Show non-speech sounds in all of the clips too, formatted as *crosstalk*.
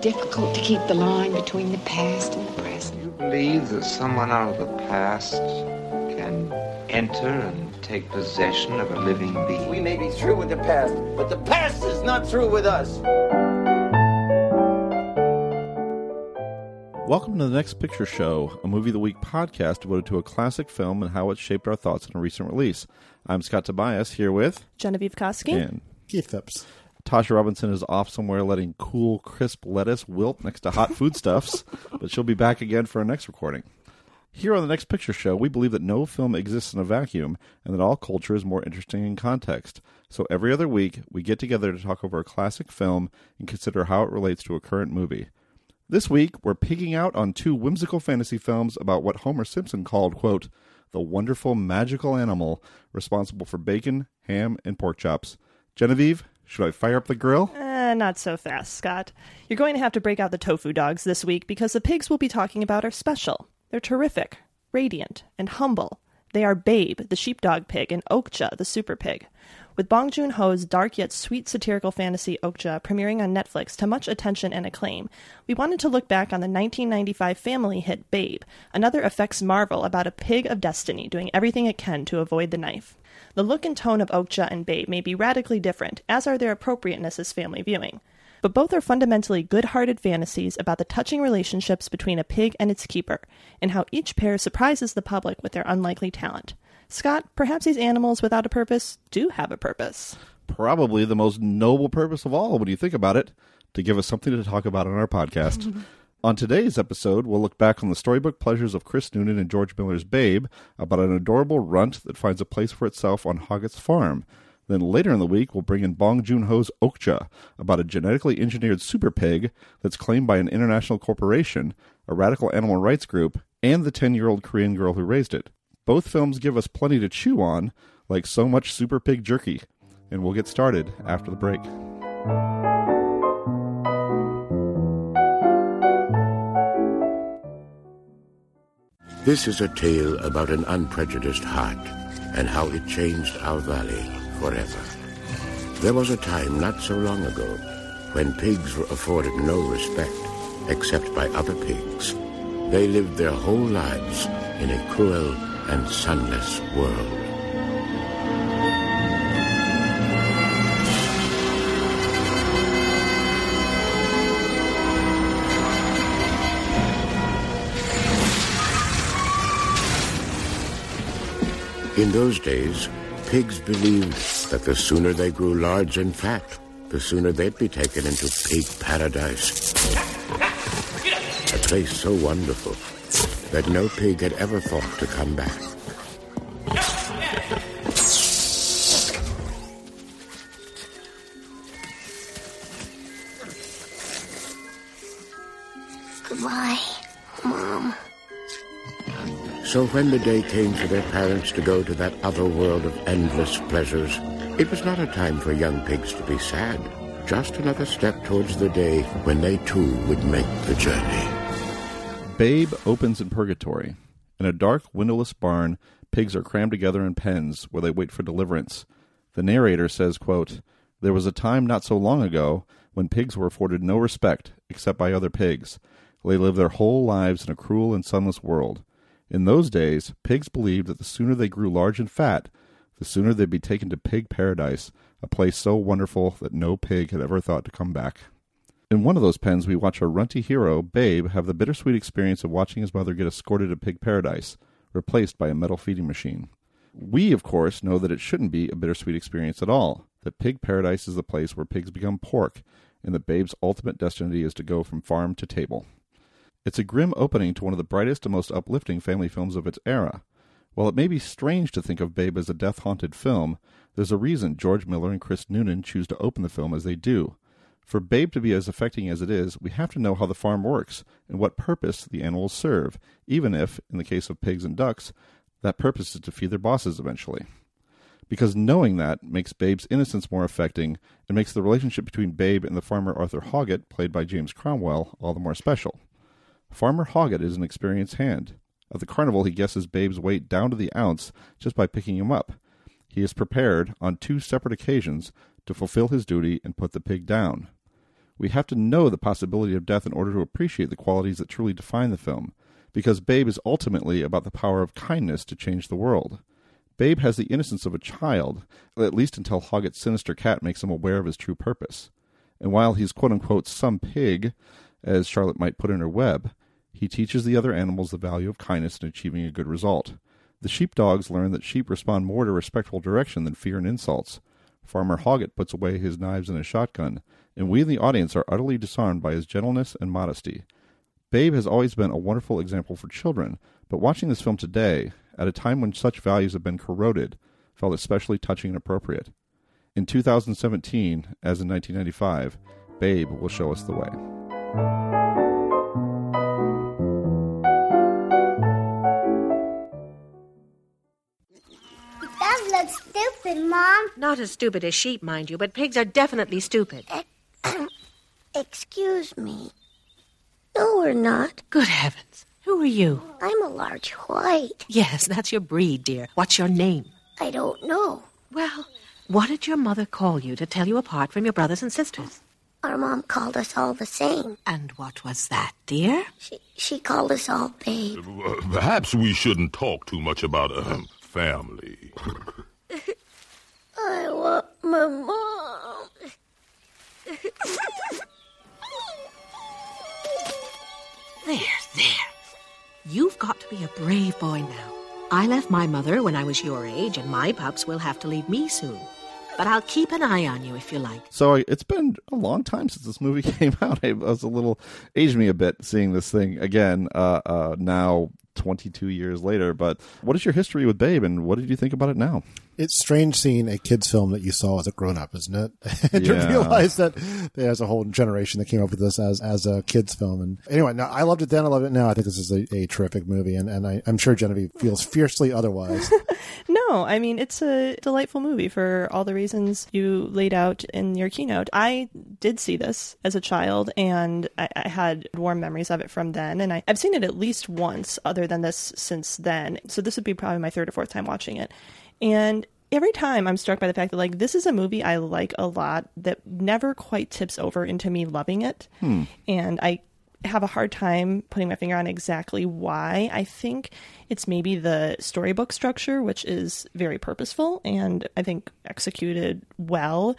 difficult to keep the line between the past and the present. You believe that someone out of the past can enter and take possession of a living being? We may be through with the past, but the past is not through with us. Welcome to the Next Picture Show, a movie of the week podcast devoted to a classic film and how it shaped our thoughts on a recent release. I'm Scott Tobias here with Genevieve Koski. and Keith Phipps. Tasha Robinson is off somewhere letting cool, crisp lettuce wilt next to hot foodstuffs, *laughs* but she'll be back again for our next recording. Here on the Next Picture Show, we believe that no film exists in a vacuum and that all culture is more interesting in context. So every other week, we get together to talk over a classic film and consider how it relates to a current movie. This week, we're pigging out on two whimsical fantasy films about what Homer Simpson called, quote, the wonderful magical animal responsible for bacon, ham, and pork chops. Genevieve, should I fire up the grill? Uh, not so fast, Scott. You're going to have to break out the tofu dogs this week because the pigs we'll be talking about are special. They're terrific, radiant, and humble. They are Babe, the sheepdog pig, and Okja, the super pig. With Bong Joon Ho's dark yet sweet satirical fantasy Okja premiering on Netflix to much attention and acclaim, we wanted to look back on the 1995 family hit Babe, another effects marvel about a pig of destiny doing everything it can to avoid the knife. The look and tone of Okja and Babe may be radically different, as are their appropriateness as family viewing. But both are fundamentally good hearted fantasies about the touching relationships between a pig and its keeper, and how each pair surprises the public with their unlikely talent. Scott, perhaps these animals without a purpose do have a purpose. Probably the most noble purpose of all, when you think about it, to give us something to talk about on our podcast. *laughs* on today's episode, we'll look back on the storybook pleasures of Chris Noonan and George Miller's Babe about an adorable runt that finds a place for itself on Hoggett's farm. Then later in the week, we'll bring in Bong Joon Ho's Okja about a genetically engineered super pig that's claimed by an international corporation, a radical animal rights group, and the 10 year old Korean girl who raised it. Both films give us plenty to chew on, like so much super pig jerky. And we'll get started after the break. This is a tale about an unprejudiced heart and how it changed our valley forever. There was a time not so long ago when pigs were afforded no respect except by other pigs. They lived their whole lives in a cruel and sunless world. In those days, pigs believed that the sooner they grew large and fat, the sooner they'd be taken into pig paradise. A place so wonderful that no pig had ever thought to come back. Goodbye, Mom. So when the day came for their parents to go to that other world of endless pleasures, it was not a time for young pigs to be sad. Just another step towards the day when they too would make the journey. Babe opens in purgatory. In a dark, windowless barn, pigs are crammed together in pens where they wait for deliverance. The narrator says, quote, There was a time not so long ago when pigs were afforded no respect except by other pigs. They lived their whole lives in a cruel and sunless world. In those days, pigs believed that the sooner they grew large and fat, the sooner they'd be taken to pig paradise, a place so wonderful that no pig had ever thought to come back. In one of those pens, we watch our runty hero, Babe, have the bittersweet experience of watching his mother get escorted to pig paradise, replaced by a metal feeding machine. We, of course, know that it shouldn't be a bittersweet experience at all, that pig paradise is the place where pigs become pork, and that Babe's ultimate destiny is to go from farm to table. It's a grim opening to one of the brightest and most uplifting family films of its era. While it may be strange to think of Babe as a death haunted film, there's a reason George Miller and Chris Noonan choose to open the film as they do. For Babe to be as affecting as it is, we have to know how the farm works and what purpose the animals serve, even if, in the case of pigs and ducks, that purpose is to feed their bosses eventually. Because knowing that makes Babe's innocence more affecting and makes the relationship between Babe and the farmer Arthur Hoggett, played by James Cromwell, all the more special. Farmer Hoggett is an experienced hand. At the carnival, he guesses Babe's weight down to the ounce just by picking him up. He is prepared, on two separate occasions, to fulfill his duty and put the pig down. We have to know the possibility of death in order to appreciate the qualities that truly define the film, because Babe is ultimately about the power of kindness to change the world. Babe has the innocence of a child, at least until Hoggett's sinister cat makes him aware of his true purpose. And while he's quote unquote some pig, as Charlotte might put in her web, he teaches the other animals the value of kindness in achieving a good result. The sheepdogs learn that sheep respond more to respectful direction than fear and insults. Farmer Hoggett puts away his knives and his shotgun, and we in the audience are utterly disarmed by his gentleness and modesty. Babe has always been a wonderful example for children, but watching this film today, at a time when such values have been corroded, felt especially touching and appropriate. In 2017, as in 1995, Babe will show us the way. That stupid, Mom. Not as stupid as sheep, mind you, but pigs are definitely stupid. *coughs* Excuse me. No, we're not. Good heavens. Who are you? I'm a large white. Yes, that's your breed, dear. What's your name? I don't know. Well, what did your mother call you to tell you apart from your brothers and sisters? Our mom called us all the same. And what was that, dear? She she called us all babe. Uh, Perhaps we shouldn't talk too much about um, family. I want my mom. There, there. You've got to be a brave boy now. I left my mother when I was your age, and my pups will have to leave me soon. But I'll keep an eye on you if you like. So it's been a long time since this movie *laughs* came out. I was a little aged me a bit seeing this thing again. Uh, uh, now 22 years later. But what is your history with Babe, and what did you think about it now? It's strange seeing a kids film that you saw as a grown up, isn't it? *laughs* to Yeah. realize that there's a whole generation that came up with this as as a kids film. And anyway, no, I loved it then. I love it now. I think this is a, a terrific movie, and, and I, I'm sure Genevieve feels fiercely otherwise. *laughs* No, I mean it's a delightful movie for all the reasons you laid out in your keynote. I did see this as a child, and I, I had warm memories of it from then. And I, I've seen it at least once, other than this, since then. So this would be probably my third or fourth time watching it. And every time I'm struck by the fact that like this is a movie I like a lot that never quite tips over into me loving it. Hmm. And I have a hard time putting my finger on exactly why. I think it's maybe the storybook structure, which is very purposeful and I think executed well,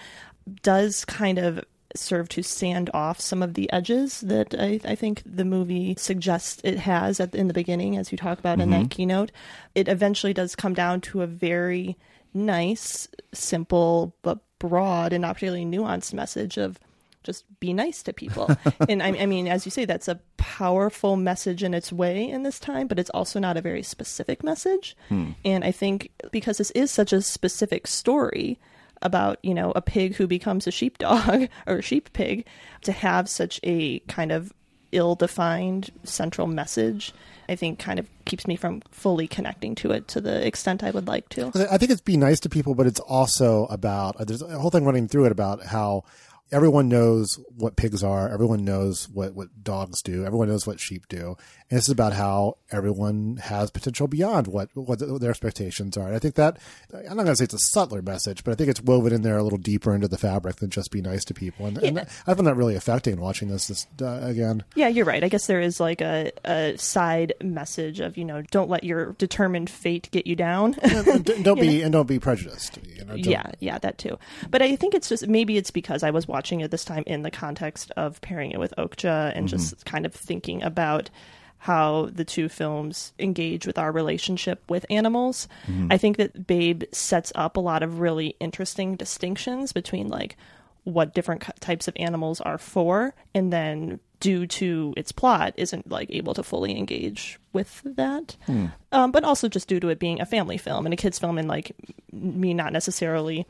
does kind of serve to sand off some of the edges that I, I think the movie suggests it has at in the beginning, as you talk about in that mm-hmm. keynote. It eventually does come down to a very nice, simple, but broad and not particularly nuanced message of just be nice to people. *laughs* and I, I mean, as you say, that's a powerful message in its way in this time, but it's also not a very specific message. Hmm. And I think because this is such a specific story about, you know, a pig who becomes a sheepdog *laughs* or a sheep pig, to have such a kind of ill defined central message, I think kind of keeps me from fully connecting to it to the extent I would like to. I think it's be nice to people, but it's also about uh, there's a whole thing running through it about how everyone knows what pigs are, everyone knows what what dogs do, everyone knows what sheep do, and this is about how everyone has potential beyond what what their expectations are. And I think that I'm not going to say it's a subtler message, but I think it's woven in there a little deeper into the fabric than just be nice to people. And, and I found that really affecting watching this this uh, again. Yeah, you're right. I guess there is like a, a side message of, you know, don't let your determined fate get you down. and don't *laughs* be and don't be prejudiced. You know, yeah, yeah, that too. But I think it's just maybe it's because I was watching it this time in the context of pairing it with Okja and just kind of thinking about how the two films engage with our relationship with animals. I think that Babe sets up a lot of really interesting distinctions between like what different types of animals are for and then due to its plot isn't like able to fully engage with that. Um, but also just due to it being a family film and a kids film and like me not necessarily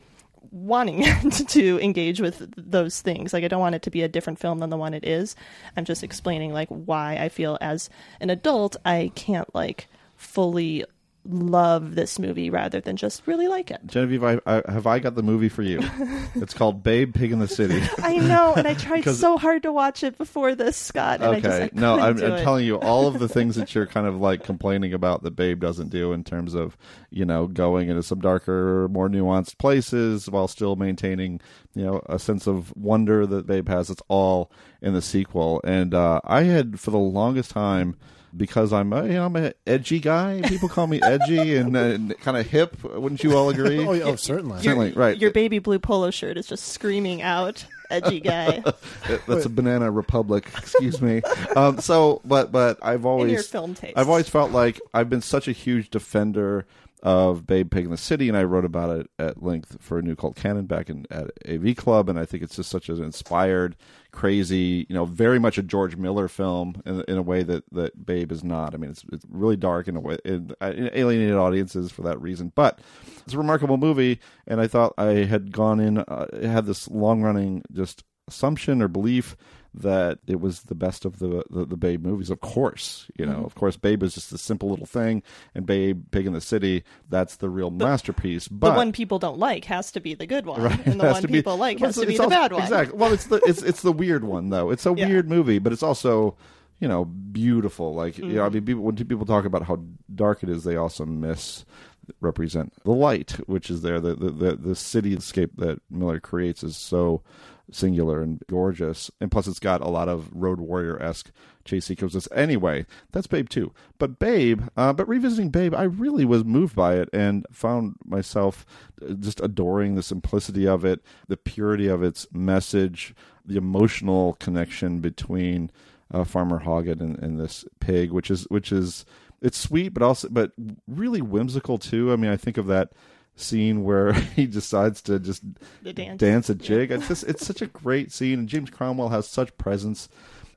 wanting *laughs* to engage with those things. Like i don't want it to be a different film than the one it is. I'm just explaining like why i feel as an adult i can't like fully love this movie rather than just really like it. Genevieve, I, I, have I got the movie for you? *laughs* it's called Babe, Pig in the City. I know, and I tried *laughs* so hard to watch it before this, Scott. And I just, I Okay, no, I'm, I'm telling you all of the *laughs* things that you're kind of like complaining about that Babe doesn't do in terms of you know going into some darker, more nuanced places while still maintaining you know a sense of wonder that Babe has. It's all in the sequel, and uh, I had for the longest time. Because I'm, a, you know, I'm an edgy guy. People call me edgy and, uh, kind of hip. Wouldn't you all agree? Oh, yeah, oh, certainly. certainly, right. Your baby blue polo shirt is just screaming out, "Edgy guy." *laughs* That's a Banana Republic. Excuse me. Um, so, but but I've always your film taste. I've always felt like I've been such a huge defender of Babe Pig in the City, and I wrote about it at length for a new cult canon back in at AV Club, and I think it's just such an inspired, crazy, you know, very much a George Miller film in, in a way that that Babe is not. I mean, it's it's really dark in a way, in alienated audiences for that reason, but it's a remarkable movie, and I thought I had gone in, uh, had this long running just assumption or belief that it was the best of the the, the Babe movies. Of course, you know, Mhm. of course, Babe is just a simple little thing, and Babe Pig in the City, that's the real masterpiece. But the one people don't like has to be the good one, Right, and the *laughs* one to be- people like has to be it's the also- bad one. Exactly. Well, it's the it's it's the weird one though. It's a Yeah. weird movie, but it's also you know beautiful. Like you know, I Mhm. mean, people, when people talk about how dark it is, they also miss represent the light, which is there. The the the, the cityscape that Miller creates is so singular and gorgeous, and plus it's got a lot of Road Warrior esque chase sequences. Anyway, that's Babe too. But Babe, uh, but revisiting Babe, I really was moved by it and found myself uh, just adoring the simplicity of it, the purity of its message, the emotional connection between uh, Farmer Hoggett and, and this pig, which is which is it's sweet, but also but really whimsical too. I mean, I think of that scene where *laughs* he decides to just dance. dance a jig. It's just it's such a great scene, and James Cromwell has such presence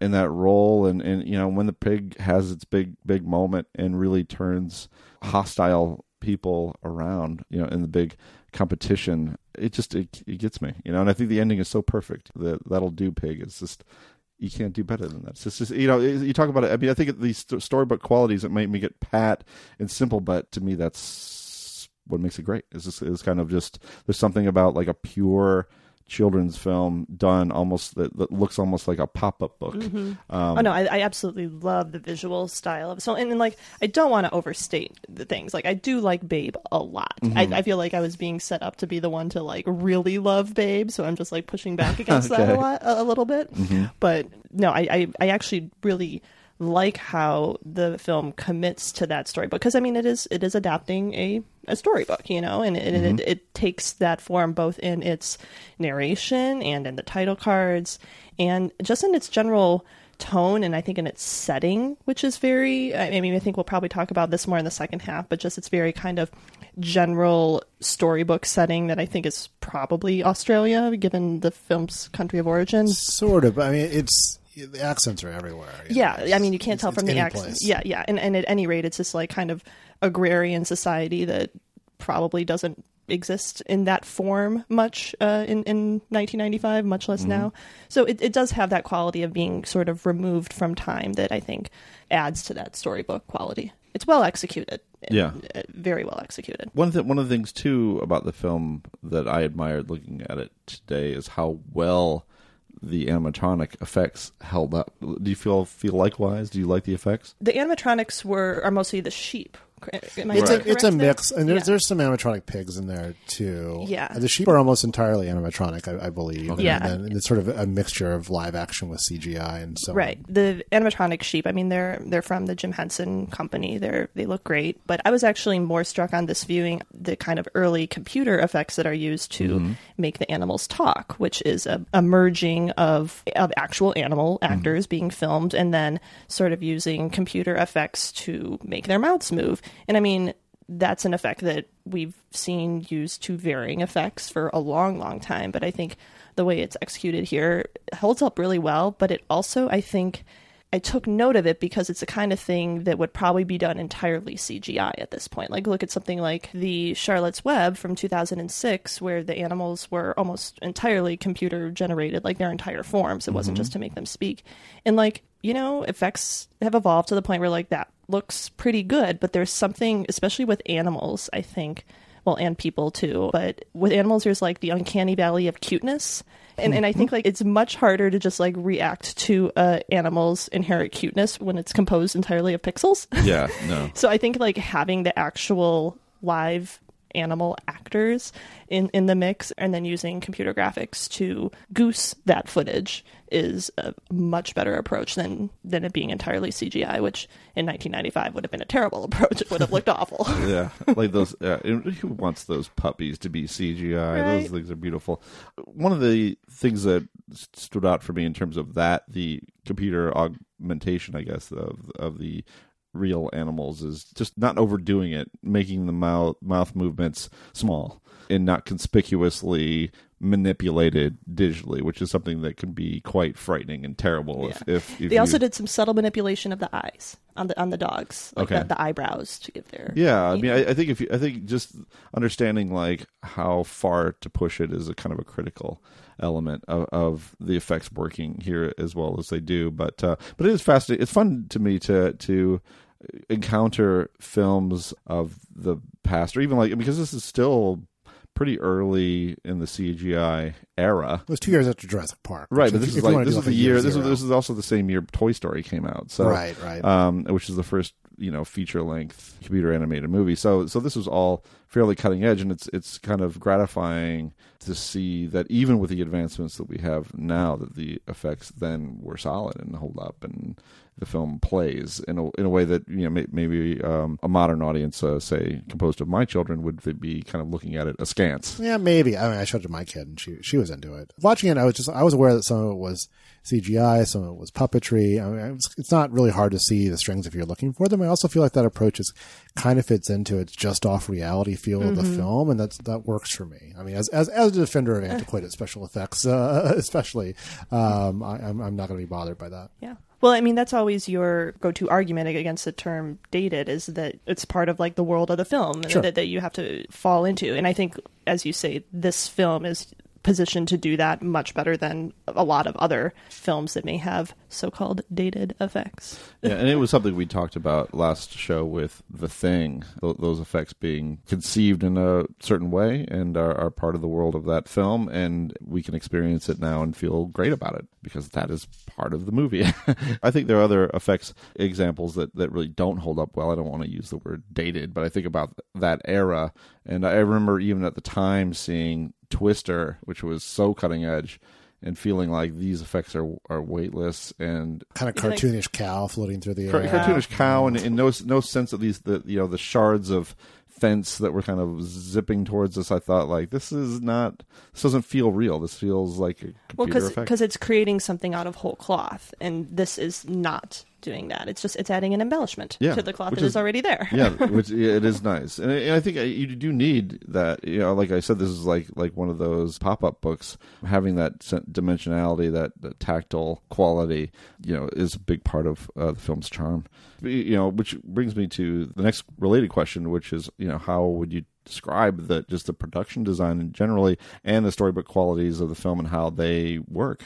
in that role, and and you know when the pig has its big big moment and really turns hostile people around, you know, in the big competition, it just it, it gets me, you know, and I think the ending is so perfect. that that'll do pig. It's just you can't do better than that. It's just, you know, you talk about it. I mean, I think these storybook qualities that make me get pat and simple, but to me, that's what makes it great. Is just, it's kind of just there's something about like a pure children's film done almost that, that looks almost like a pop up book. Mhm. Um, oh no, I, I absolutely love the visual style of. So, and, and like, I don't want to overstate the things. Like, I do like Babe a lot. Mhm. I, I feel like I was being set up to be the one to like really love Babe, so I'm just like pushing back *laughs* against that a lot, a, a little bit. Mhm. But no, I, I, I actually really like how the film commits to that storybook because I mean it is it is adapting a a storybook, you know, and it, Mhm. it it takes that form both in its narration and in the title cards and just in its general tone and I think in its setting, which is very I mean I think we'll probably talk about this more in the second half, but just it's very kind of general storybook setting that I think is probably Australia given the film's country of origin. Sort of. I mean, it's the accents are everywhere. you know, Yeah, I mean, you can't tell from the accents. place. Yeah, yeah, and and at any rate, it's this like kind of agrarian society that probably doesn't exist in that form much uh, in in 1995, much less Mm-hmm. Mhm. now. So it it does have that quality of being sort of removed from time that I think adds to that storybook quality. It's well executed. Yeah. Uh, very well executed. One of the one of the things too about the film that I admired looking at it today is how well the animatronic effects held up. Do you feel feel likewise? Do you like the effects? The animatronics were are mostly the sheep. Am I It's correct a it's a there? mix, and there's Yeah. there's some animatronic pigs in there too. Yeah. the sheep are almost entirely animatronic, I, I believe. Okay. Yeah. and, then it's sort of a mixture of live action with CGI and so on. Right. The animatronic sheep, I mean they're they're from the Jim Henson company. They're they look great, but I was actually more struck on this viewing the kind of early computer effects that are used to Mhm. make the animals talk, which is a, a merging of of actual animal actors being filmed and then sort of using computer effects to make their mouths move. And I mean that's an effect that we've seen used to varying effects for a long, long time. But I think the way it's executed here holds up really well. But it also, I think, I took note of it because it's the kind of thing that would probably be done entirely CGI at this point. Like, look at something like the Charlotte's Web from 2006, where the animals were almost entirely computer generated, like their entire forms. It wasn't Mhm. just to make them speak. And, like, you know, effects have evolved to the point where, like, that looks pretty good, but there's something, especially with animals, I think, well, and people too, but with animals, there's like the uncanny valley of cuteness. And, and I think like it's much harder to just like react to uh, animals' inherent cuteness when it's composed entirely of pixels. Yeah, no. *laughs* So I think like having the actual live animal actors in, in the mix and then using computer graphics to goose that footage is a much better approach than than it being entirely CGI, which in 1995 would have been a terrible *laughs* approach. It would have looked awful. *laughs* yeah, like those. Uh, who wants those puppies to be CGI? Right. Those things are beautiful. One of the things that stood out for me in terms of that, the computer augmentation, I guess, of of the real animals is just not overdoing it, making the mouth mouth movements small and not conspicuously manipulated digitally, which is something that can be quite frightening and terrible. If, if, if they also you- did some subtle manipulation of the eyes on the on the dogs, like Okay. the, the eyebrows to give their Yeah, I mean, I, I think if you, I think just understanding like how far to push it is a kind of a critical element of, of the effects working here as well as they do. But uh, but it is fascinating. It's fun to me to to encounter films of the past, or even like because this is still pretty early in the CGI era. It was two years after Jurassic Park. Right, but this is like this is the year. year This is this is also the same year Toy Story came out. So Right, right. Um, which is the first you know feature length computer animated movie. So so this was all fairly cutting edge, and it's it's kind of gratifying to see that even with the advancements that we have now, that the effects then were solid and hold up and. The film plays in a in a way that you know may, maybe um, a modern audience, uh, say composed of my children, would be kind of looking at it askance. Yeah, maybe. I mean, I showed it to my kid, and she she was into it. Watching it, I was just I was aware that some of it was CGI, some of it was puppetry. I mean, it was, it's not really hard to see the strings if you're looking for them. I also feel like that approach is kind of fits into its just off reality feel of the Mhm. film, and that's that works for me. I mean, as as as a defender of antiquated special effects, *laughs* uh, especially, um, I, I'm I'm not going to be bothered by that. Yeah. Well, I mean, that's always your go-to argument against the term dated is that it's part of like the world of the film Sure. that, that you have to fall into. And I think, as you say, this film is positioned to do that much better than a lot of other films that may have so-called dated effects. yeah, and it was something we talked about last show with the thing. Th- those effects being conceived in a certain way and are, are part of the world of that film, and we can experience it now and feel great about it because that is part of the movie. *laughs* I think there are other effects examples that that really don't hold up well. I don't want to use the word dated, but I think about that era, and I remember even at the time seeing Twister, which was so cutting edge. And feeling like these effects are are weightless and Kind of cartoonish cow floating through the Car- air. cartoonish cow, and, and no no sense of these the you know the shards of fence that were kind of zipping towards us. I thought like this is not this doesn't feel real. This feels like a Well, computer effect. because it's creating something out of whole cloth, and this is not doing that. It's just it's adding an embellishment yeah, to the cloth that is, already there. yeah, *laughs* which yeah, it is nice, and I, and I think you do need that. You know, like I said, this is like like one of those pop up books. Having that dimensionality, that, that tactile quality, you know, is a big part of uh, the film's charm. You know, which brings me to the next related question, which is, you know, how would you describe the just the production design and generally and the storybook qualities of the film and how they work?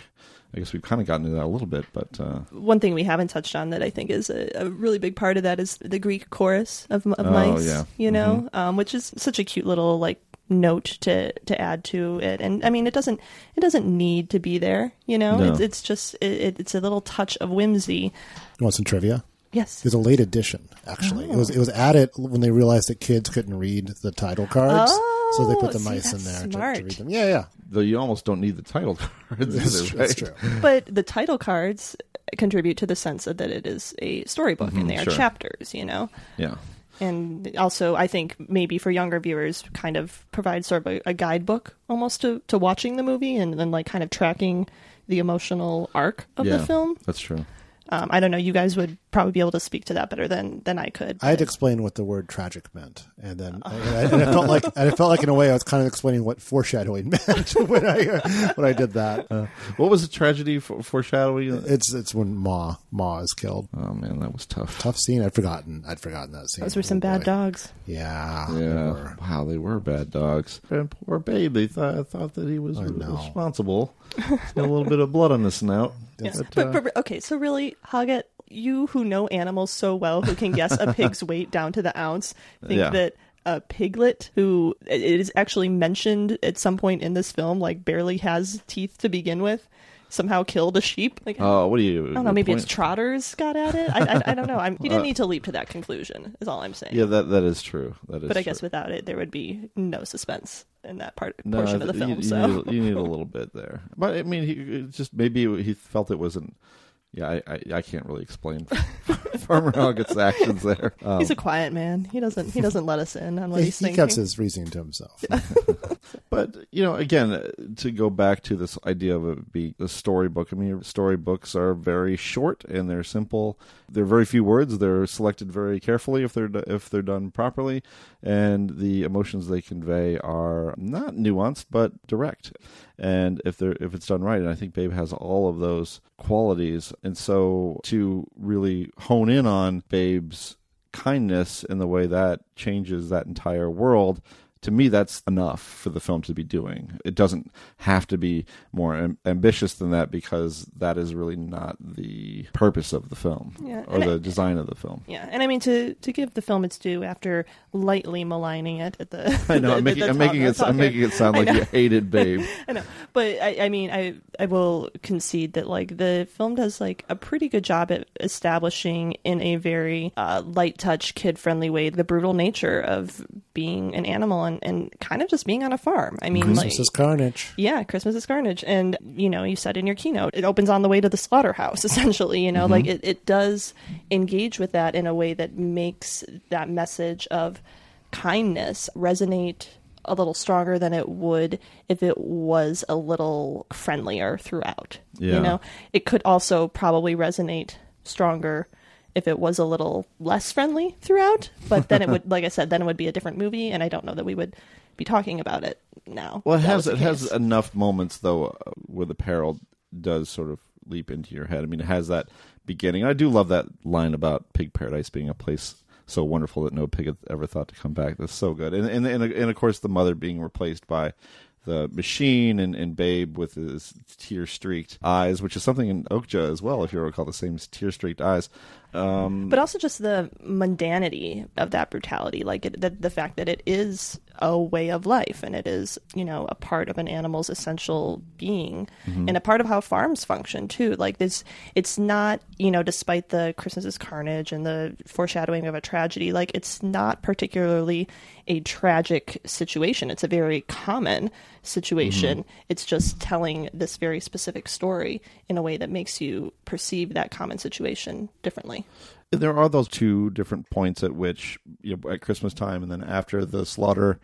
I guess we've kind of gotten into that a little bit, but uh, One thing we haven't touched on that I think is a, a really big part of that is the Greek chorus of, of Oh, mice. yeah. You know, um, which is such a cute little like note to to add to it. And I mean, it doesn't it doesn't need to be there. You know, No. it's it's just it, it's a little touch of whimsy. You want some trivia? Yes. It was a late edition, actually. It was Oh. it was added when they realized that kids couldn't read the title cards, so they put the Oh, see, mice in there to, to read them. Yeah, yeah. though you almost don't need the title *laughs* cards. That's either, true, right? that's true. But the title cards contribute to the sense of that it is a storybook Mhm, and they are sure. chapters. You know. Yeah. and also I think maybe for younger viewers, kind of provide sort of a, a guidebook almost to, to watching the movie and then like kind of tracking the emotional arc of yeah, the film. That's true. Um, I don't know. You guys would probably be able to speak to that better than than I could. I had to explain what the word tragic meant, and then *laughs* and I, and I felt like and it felt like in a way I was kind of explaining what foreshadowing *laughs* meant when I when I did that. Uh, what was the tragedy for, foreshadowing? It's it's when Ma Ma is killed. Oh man, that was tough. Tough scene. I'd forgotten. I'd forgotten that scene. Those were some Oh, bad boy. dogs. Yeah. they Yeah. were. Wow, they were bad dogs. And poor babe, they thought thought that he was responsible. A little bit of blood on the snout. *laughs* Yeah. But, But, uh, but- but- okay, so really, Hoggett, you who know animals so well, who can guess a *laughs* pig's weight down to the ounce, think Yeah. that a piglet who it is actually mentioned at some point in this film, like barely has teeth to begin with, somehow killed a sheep. Like, Oh, what do you? I don't know. Maybe it's trotters got at it. I, I, I don't know. I'm, you didn't Uh, need to leap to that conclusion. Is all I'm saying. Yeah, that that is true. That is. but I true. guess without it, there would be no suspense in that part No, portion of the film. You, so need, you need a *laughs* little bit there, but I mean, he just maybe he felt it wasn't. Yeah, I I, I can't really explain *laughs* Farmer Hoggett's actions there. Um, he's a quiet man. He doesn't he doesn't let us in on what He, he's he thinking. kept his reasoning to himself. *laughs* But you know, again, uh, to go back to this idea of it being a storybook. I mean, storybooks are very short and they're simple. They're very few words. They're selected very carefully if they're if they're done properly, and the emotions they convey are not nuanced but direct. And if they're if it's done right, and I think Babe has all of those qualities, and so to really hone in on Babe's kindness in the way that changes that entire world to me that's enough for the film to be doing. It doesn't have to be more am- ambitious than that because that is really not the purpose of the film Yeah, or and the I- design of the film. Yeah, and I mean to to give the film its due after lightly maligning it at the. *laughs* I know *laughs* the- I'm making I'm making it I'm making it sound like you hated *laughs* Babe. I know, but I, I mean, I I will concede that like the film does like a pretty good job at establishing in a very uh, light touch, kid friendly way the brutal nature of being an animal and, and kind of just being on a farm. I mean, Christmas like is carnage. yeah, Christmas is carnage. And, you know, you said in your keynote, it opens on the way to the slaughterhouse, *laughs* essentially. You know, Mhm. like it, it does engage with that in a way that makes that message of kindness resonate a little stronger than it would if it was a little friendlier throughout. Yeah. You know, it could also probably resonate stronger if it was a little less friendly throughout, but then it would, *laughs* like I said, then it would be a different movie, and I don't know that we would be talking about it now. Well, it has it has enough moments though uh, where the peril does sort of leap into your head. I mean, it has that beginning. I do love that line about Pig Paradise being a place so wonderful that no pig had ever thought to come back. That's so good. And and and, and of course the mother being replaced by the machine and, and Babe with his tear streaked eyes, which is something in Okja as well, if you recall the same tear streaked eyes. Um, but also just the mundanity of that brutality, like it, the, the fact that it is a way of life and it is, you know, a part of an animal's essential being Mhm. and a part of how farms function too. Like this, it's not, you know, despite the Christmas's carnage and the foreshadowing of a tragedy, like it's not particularly a tragic situation. It's a very common situation. It's just telling this very specific story in a way that makes you perceive that common situation differently. there are those two different points at which you know, at Christmas time and then after the slaughter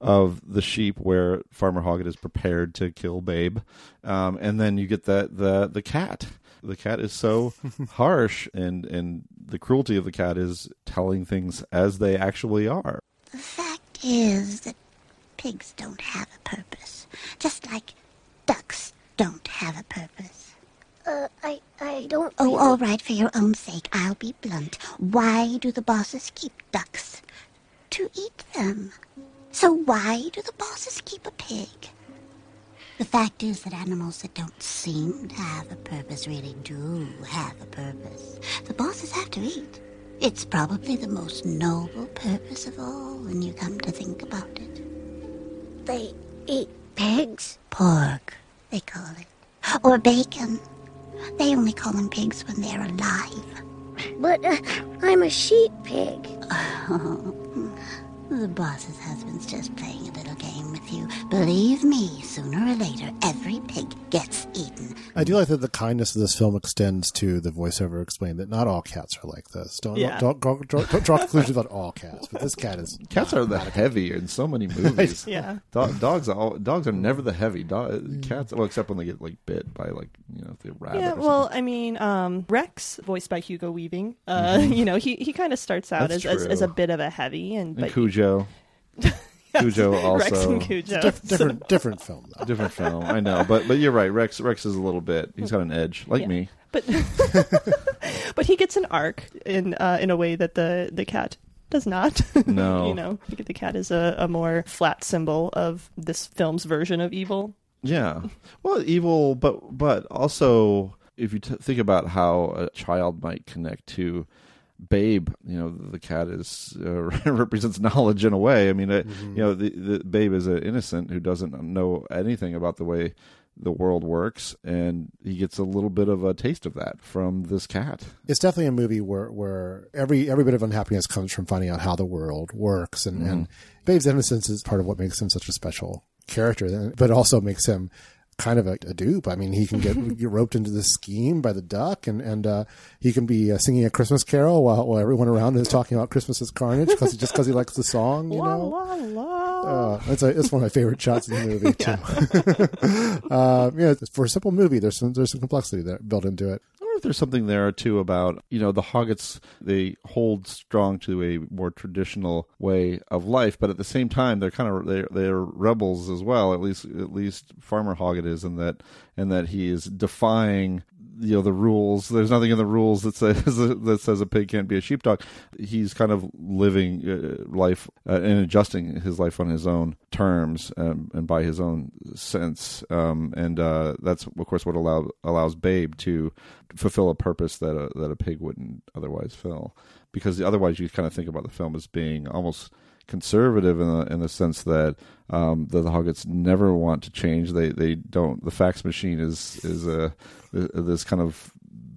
of the sheep where Farmer Hoggett is prepared to kill Babe. Um, and then you get the, the, the cat. The cat is so *laughs* harsh and, and the cruelty of the cat is telling things as they actually are. The fact is that pigs don't have a purpose, just like ducks don't have a purpose. Uh, I, I don't. Oh, all right, for your own sake, I'll be blunt. Why do the bosses keep ducks? To eat them. So why do the bosses keep a pig? The fact is that animals that don't seem to have a purpose really do have a purpose. The bosses have to eat. It's probably the most noble purpose of all when you come to think about it. They eat pigs? Pork, they call it. Or bacon. They only call them pigs when they're alive. But uh, I'm a sheep pig. *laughs* the boss's husband's just playing a little you. Believe me, sooner or later, every pig gets eaten. I do like that the kindness of this film extends to the voiceover explain that not all cats are like this. Don't Yeah. don't, don't, don't, don't draw conclusions about all cats, but this cat is *laughs* Cats are the heavy in so many movies. *laughs* Yeah. Do- dogs are all, dogs are never the heavy. Do- cats, well, except when they get like bit by like you know the rabbit. Yeah, well, I mean, um, Rex, voiced by Hugo Weaving, uh, Mhm. *laughs* you know, he, he kind of starts out as, as, as a bit of a heavy, and And but Cujo. Cujo also Rex and Cujo. Diff- different different film. Though. different film. I know, but but you're right. Rex Rex is a little bit. He's got an edge, like Yeah. me. but *laughs* but he gets an arc in uh, in a way that the the cat does not. *laughs* No. you know, the cat is a, a more flat symbol of this film's version of evil. Yeah. Well, evil, but but also if you t- think about how a child might connect to Babe, you know, the cat is uh, *laughs* represents knowledge in a way. I mean, uh, Mm-hmm. you know, the, the Babe is an innocent who doesn't know anything about the way the world works, and he gets a little bit of a taste of that from this cat. it's definitely a movie where where every every bit of unhappiness comes from finding out how the world works, and, and Babe's innocence is part of what makes him such a special character, but also makes him kind of a, a dupe. I mean, he can get, *laughs* get roped into the scheme by the duck, and and uh, he can be uh, singing a Christmas carol while, while everyone around is talking about Christmas is carnage because just because he likes the song, you La know. la la. Uh, it's a, it's one of my favorite shots in the movie *laughs* too. *laughs* uh, yeah, for a simple movie, there's some there's some complexity there built into it. If there's something there too about you know the Hoggetts. They hold strong to a more traditional way of life, but at the same time they're kind of they're, they're rebels as well. At least at least Farmer Hoggett is in that and that he is defying you know the rules. There's nothing in the rules that says *laughs* that says a pig can't be a sheepdog. He's kind of living uh, life uh, and adjusting his life on his own terms um, and by his own sense. Um, and uh, that's of course what allow, allows Babe to fulfill a purpose that a, that a pig wouldn't otherwise fill. Because otherwise, you kind of think about the film as being almost conservative in the in the sense that um, the, the Hoggetts never want to change. They they don't. The fax machine is is a this kind of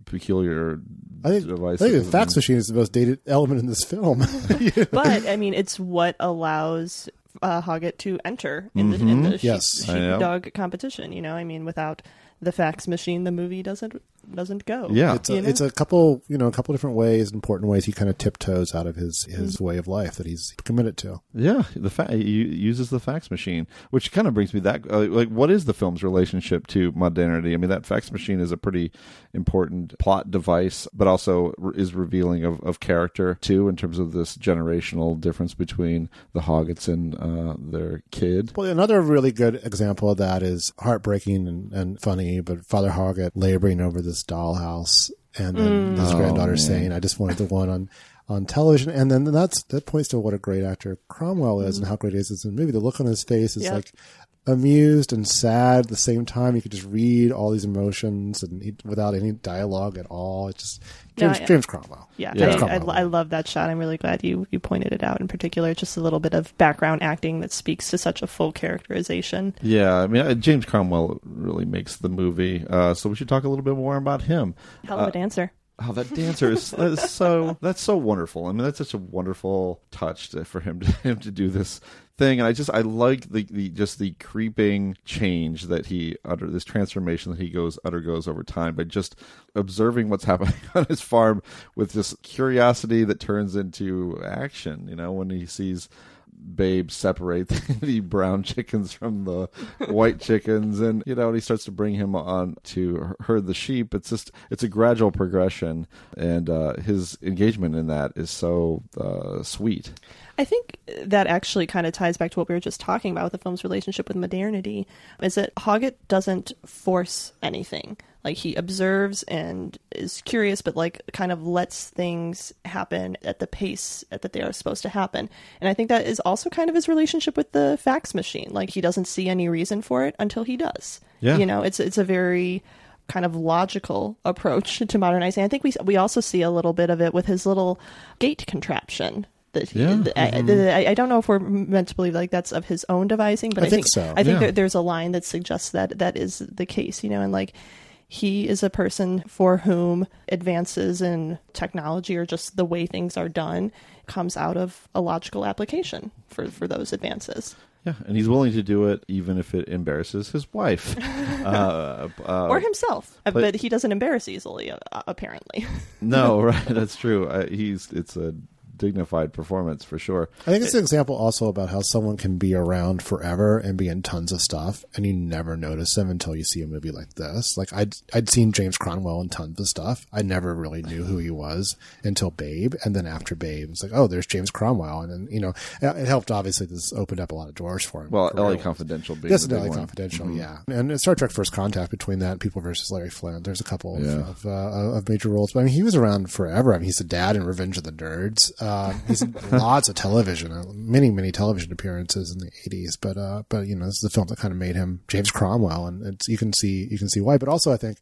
peculiar I think. I think the fax machine is the most dated element in this film. *laughs* but I mean, it's what allows uh, Hoggett to enter in the, in the Yes. I know. sheepdog competition. You know, I mean, without the fax machine, the movie doesn't doesn't go. Yeah. it's a, You know? it's a couple you know a couple different ways, important ways he kind of tiptoes out of his his way of life that he's committed to. Yeah, the fa- he uses the fax machine, which kind of brings me that uh, like, what is the film's relationship to modernity? I mean, that fax machine is a pretty important plot device, but also re- is revealing of, of character too, in terms of this generational difference between the Hoggetts and uh, their kid. Well, another really good example of that is heartbreaking and, and funny, but Father Hoggett laboring over this dollhouse, and then his mm. Oh, granddaughter man. saying, "I just wanted the one on." On television, and then that's that points to what a great actor Cromwell is mm-hmm. and how great he is in the movie. The look on his face is Yeah. like amused and sad at the same time. You could just read all these emotions and he, without any dialogue at all. It's just No, James, I- James Cromwell. Yeah, James I, I, Cromwell. I love that shot. I'm really glad you, you pointed it out in particular. Just a little bit of background acting that speaks to such a full characterization. Yeah, I mean, uh, James Cromwell really makes the movie, uh, so we should talk a little bit more about him. Hell of a dancer. Oh, that dancer is, *laughs* is so that's so wonderful. I mean, that's such a wonderful touch to, for him to *laughs* him to do this thing, and I just I like the, the just the creeping change that he under this transformation that he goes undergoes over time by just observing what's *laughs* happening on his farm with this curiosity that turns into action. You know, when he sees. Babe separate *laughs* the brown chickens from the white chickens, and you know, and he starts to bring him on to herd the sheep. It's just it's a gradual progression, and uh, his engagement in that is so uh, sweet. I think that actually kind of ties back to what we were just talking about with the film's relationship with modernity. Is that Hoggett doesn't force anything. Like he observes and is curious, but like kind of lets things happen at the pace that they are supposed to happen. And I think that is also kind of his relationship with the fax machine. Like he doesn't see any reason for it until he does. Yeah. You know, it's it's a very kind of logical approach *laughs* to modernizing. I think we we also see a little bit of it with his little gate contraption. That he, Yeah. th- I, mm-hmm. th- I, I don't know if we're meant to believe like that's of his own devising, but I I, think so. I think Yeah. there, there's a line that suggests that that is the case, you know, and like he is a person for whom advances in technology or just the way things are done comes out of a logical application for, for those advances. Yeah, and he's willing to do it even if it embarrasses his wife. *laughs* uh, uh, or himself, Uh, but- but he doesn't embarrass easily, uh, apparently. no, *laughs* right? That's true. Uh, he's it's a dignified performance for sure. I think it's an example also about how someone can be around forever and be in tons of stuff, and you never notice them until you see a movie like this. Like I'd I'd seen James Cromwell in tons of stuff. I never really knew who he was until Babe, and then after Babe, it's like, oh, there's James Cromwell, and then you know, it helped. Obviously, this opened up a lot of doors for him. Well, LA. Confidential being Yes, LA one. Mm-hmm. Confidential, yeah, and Star Trek: First Contact between that and People versus Larry Flynt. There's a couple of, Yeah. of, uh, of major roles, but I mean, he was around forever. I mean, he's the dad in Revenge of the Nerds. Uh, *laughs* he's in lots of television, uh, many many television appearances in the '80s. But uh, but you know, this is the film that kind of made him James Cromwell, and it's, you can see you can see why. But also, I think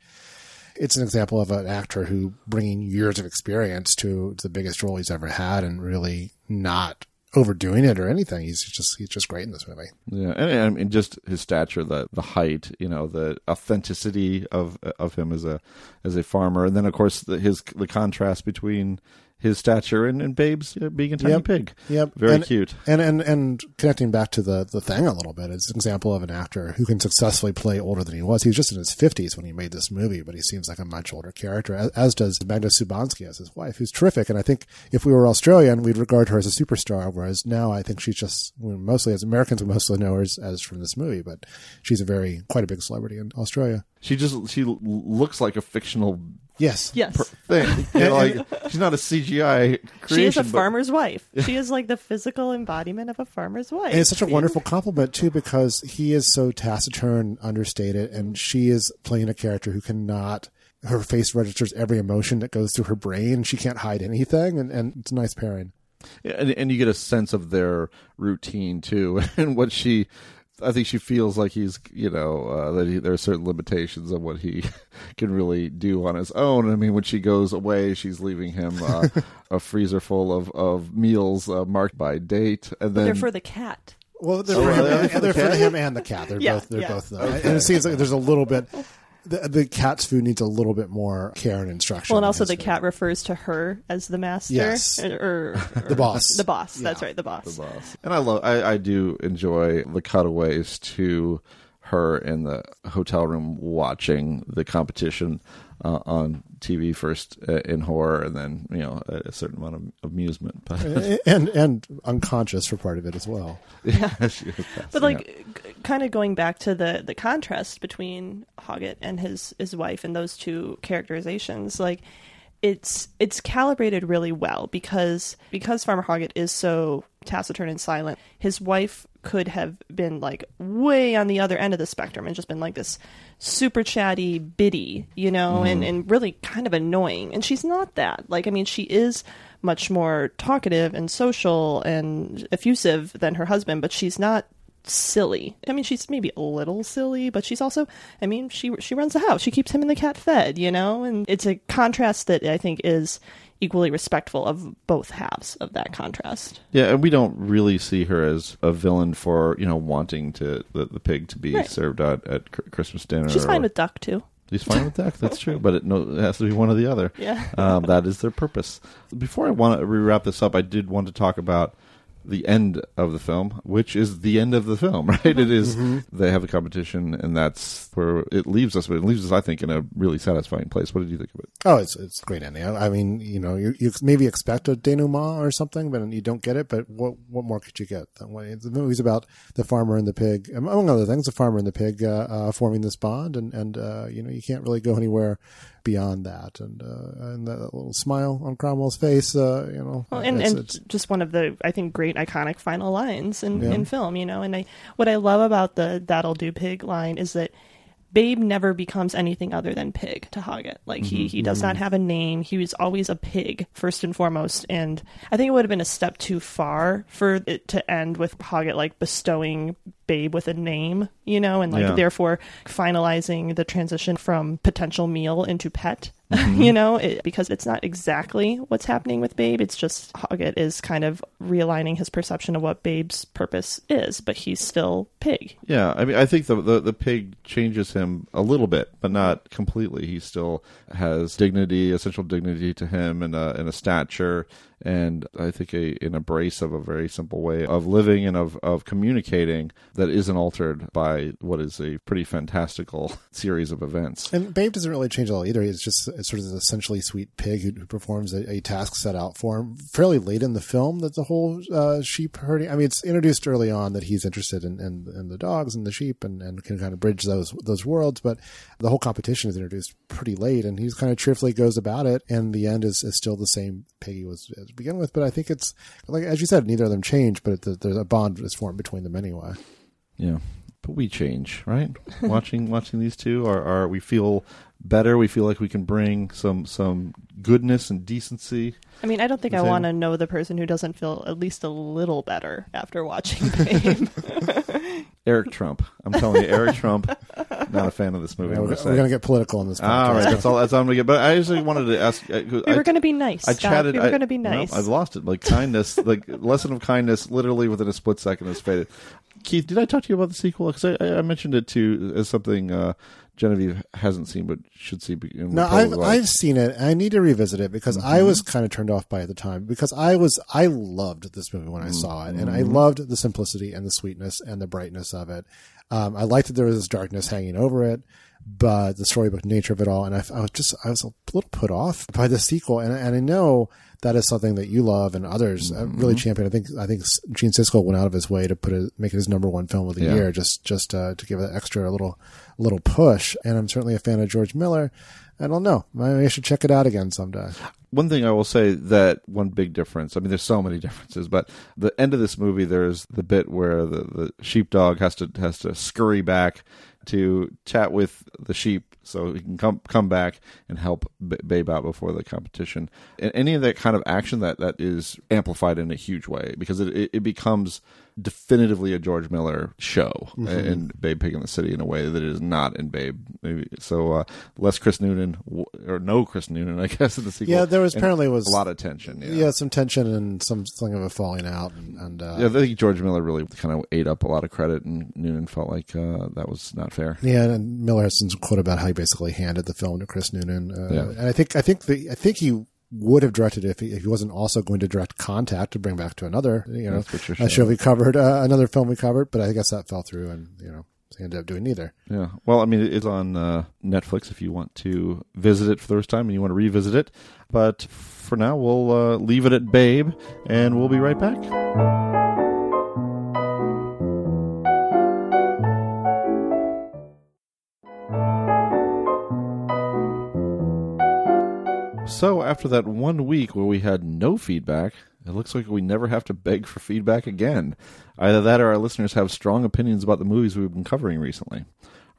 it's an example of an actor who bringing years of experience to the biggest role he's ever had and really not overdoing it or anything. He's just he's just great in this movie. Yeah, and, and, and just his stature, the the height, you know, the authenticity of of him as a as a farmer, and then of course the, his the contrast between his stature and, and Babe's uh, being a tiny Yep. pig. Yep, very And- cute. And and and connecting back to the the thing a little bit, it's an example of an actor who can successfully play older than he was. He was just in his fifties when he made this movie, but he seems like a much older character, as, as does Magda Szubanski as his wife, who's terrific. And I think if we were Australian, we'd regard her as a superstar, whereas now I think she's just mostly as Americans, we mostly know her as, as from this movie, but she's a very quite a big celebrity in Australia. She just she looks like a fictional Yes. Yes. per- thing. You know, like she's not a CGI creation. She is a but- farmer's wife. *laughs* She is like the physical embodiment of a farmer's wife. And it's such a wonderful compliment too, because he is so taciturn, understated, and she is playing a character who cannot. Her face registers every emotion that goes through her brain. She can't hide anything, and, and it's a nice pairing. Yeah, and, and you get a sense of their routine too, *laughs* and what she. I think she feels like he's, you know, uh, that he, there are certain limitations of what he *laughs* can really do on his own. I mean, when she goes away, she's leaving him uh, *laughs* a freezer full of of meals uh, marked by date, and then They're for the cat. Well, they're, Oh, for, are him, they and for the they're for cat? him and the cat. They're Yeah, both. They're yeah. both. Uh, And it seems like there's a little bit. The, the cat's food needs a little bit more care and instruction. Well, and also the food. cat refers to her as the master. Yes. Or, *laughs* or- The boss. The boss. That's right. The boss. the boss. And I love, I, I do enjoy the cutaways to her in the hotel room watching the competition uh, on TV first uh, in horror, and then you know a, a certain amount of amusement. But and and unconscious for part of it as well. *laughs* yeah, But like, g- kind of going back to the the contrast between Hoggett and his his wife and those two characterizations, like it's it's calibrated really well because because Farmer Hoggett is so taciturn and silent, his wife could have been like way on the other end of the spectrum and just been like this super chatty biddy, you know, and, mm-hmm. and really kind of annoying. And she's not that. Like, I mean, she is much more talkative and social and effusive than her husband, but she's not silly. I mean, she's maybe a little silly, but she's also, I mean, she she runs the house. She keeps him and the cat fed, you know? And it's a contrast that I think is equally respectful of both halves of that contrast. yeah, and we don't really see her as a villain for you know wanting to the, the pig to be Right. served out at Christmas dinner. She's fine or- with duck too. He's fine with that. That's true, but it, no, it has to be one or the other. Yeah. um, that is their purpose. Before I want to wrap this up, I did want to talk about the end of the film, which is the end of the film. *laughs* Right? It is- They have a competition, and that's where it leaves us. But it leaves us, I think, in a really satisfying place. What did you think of it? Oh, it's it's a great ending. I, I mean, you know, you, you maybe expect a denouement or something, but you don't get it. But what what more could you get? The movie's about the farmer and the pig, among other things. The farmer and the pig uh, uh, forming this bond, and and uh, you know, you can't really go anywhere beyond that. And uh, and that little smile on Cromwell's face, uh, you know, Well, and, it's- and it's- just one of the I think great iconic final lines in, Yeah. in film, you know. And I what I love about the "That'll do, pig" line is that Babe never becomes anything other than pig to Hoggett. Like he he does not have a name. He was always a pig first and foremost. And I think it would have been a step too far for it to end with Hoggett like bestowing Babe with a name, you know, and like Yeah. therefore finalizing the transition from potential meal into pet. *laughs* Mm-hmm. you know, it, because it's not exactly what's happening with Babe. It's just Hoggett is kind of realigning his perception of what Babe's purpose is, but he's still pig. Yeah, I mean, I think the, the the pig changes him a little bit, but not completely. He still has dignity, essential dignity to him, and a and a stature, and I think a an embrace of a very simple way of living and of of communicating that isn't altered by what is a pretty fantastical *laughs* series of events. And Babe doesn't really change at all either. He's just sort of an essentially sweet pig who, who performs a, a task set out for him fairly late in the film. That the whole uh, sheep herding. I mean, it's introduced early on that he's interested in, in, in the dogs and the sheep and, and can kind of bridge those those worlds. But the whole competition is introduced pretty late, and he's kind of cheerfully goes about it. And the end is, is still the same pig he was to begin with. But I think it's like as you said, neither of them change, but it, there's a bond is formed between them anyway. Yeah, but we change, right? *laughs* watching watching these two are, are we feel better. We feel like we can bring some some goodness and decency. I mean, I don't think I want to know the person who doesn't feel at least a little better after watching *laughs* Babe. *laughs* Eric Trump. I'm telling you, Eric Trump. Not a fan of this movie. Yeah, I'm we're, gonna we're gonna get political on this. All right, that's all. That's all I'm gonna get. But I actually wanted to ask. uh, We I- were going to be nice. I Scott. chatted. We were going to be no, nice. I've lost it. Like kindness, like lesson of kindness, literally within a split second has faded. Keith, did I talk to you about the sequel? Because I, I mentioned it too as something uh, Genevieve hasn't seen but should see. No, I've like. I've seen it. I need to revisit it because I Mhm. was kind of turned off by it at the time because I was I loved this movie when I saw it, and I Mhm. loved the simplicity and the sweetness and the brightness of it. Um, I liked that there was this darkness hanging over it, but the storybook nature of it all, and I, I was just I was a little put off by the sequel, and and I know that is something that you love and others uh, really Mhm. champion. I think I think Gene Siskel went out of his way to put it make it his number one film of the Yeah. year, just just uh, to give it extra little little push. And I'm certainly a fan of George Miller. And I don't know. Maybe I should check it out again someday. One thing I will say that one big difference. I mean, there's so many *laughs* differences, but the end of this movie, there's the bit where the, the sheepdog has to has to scurry back to chat with the sheep so he can come come back and help B- Babe out before the competition. And any of that kind of action that that is amplified in a huge way because it it, it becomes definitively a George Miller show Mhm. in Babe Pig in the City in a way that it is not in Babe. Maybe so uh, less Chris Noonan or no Chris Noonan, I guess in the sequel. Yeah, there was And apparently was a lot of tension. Yeah. Yeah, some tension and some something of a falling out, and, and uh, Yeah, I think George Miller really kind of ate up a lot of credit, and Noonan felt like uh, that was not fair. Yeah, and Miller has some quote about how he basically handed the film to Chris Noonan. Uh, Yeah. And I think I think the I think he would have directed if he, if he wasn't also going to direct Contact to bring back to another you know That's what you're a show we covered uh, another film we covered, but I guess that fell through, and you know he ended up doing neither. Yeah. Well, I mean, it's on uh, Netflix if you want to visit it for the first time and you want to revisit it. But for now, we'll uh, leave it at Babe, and we'll be right back. So, after that one week where we had no feedback, it looks like we never have to beg for feedback again. Either that or our listeners have strong opinions about the movies we've been covering recently.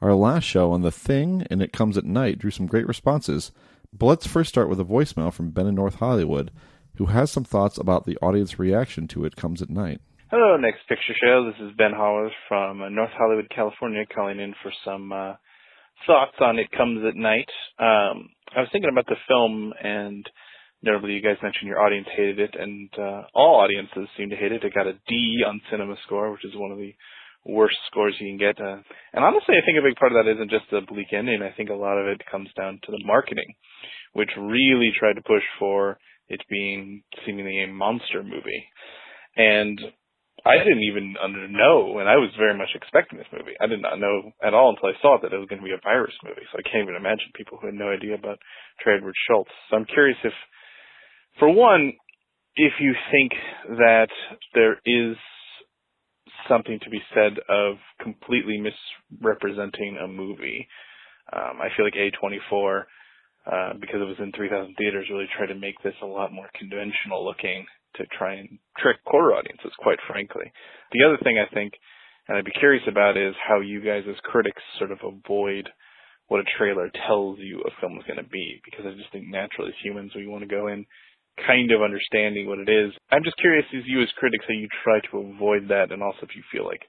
Our last show on The Thing and It Comes at Night drew some great responses. But let's first start with a voicemail from Ben in North Hollywood, who has some thoughts about the audience reaction to It Comes at Night. Hello, Next Picture Show. This is Ben Howard from uh, North Hollywood, California, calling in for some uh, thoughts on It Comes at Night. Um, I was thinking about the film, and notably, you guys mentioned your audience hated it, and uh, all audiences seem to hate it. It got a D on Cinema Score, which is one of the worst scores you can get. Uh, and honestly, I think a big part of that isn't just the bleak ending. I think a lot of it comes down to the marketing, which really tried to push for it being seemingly a monster movie. And I didn't even know, and I was very much expecting this movie. I did not know at all until I saw it that it was going to be a virus movie. So I can't even imagine people who had no idea about Trey Edward Shults. So I'm curious if, for one, if you think that there is something to be said of completely misrepresenting a movie. Um, I feel like A24, uh, because it was in 3,000 theaters, really tried to make this a lot more conventional looking to try and trick horror audiences, quite frankly. The other thing I think, and I'd be curious about, is how you guys as critics sort of avoid what a trailer tells you a film is going to be, because I just think naturally as humans we want to go in kind of understanding what it is. I'm just curious as you as critics how you try to avoid that and also if you feel like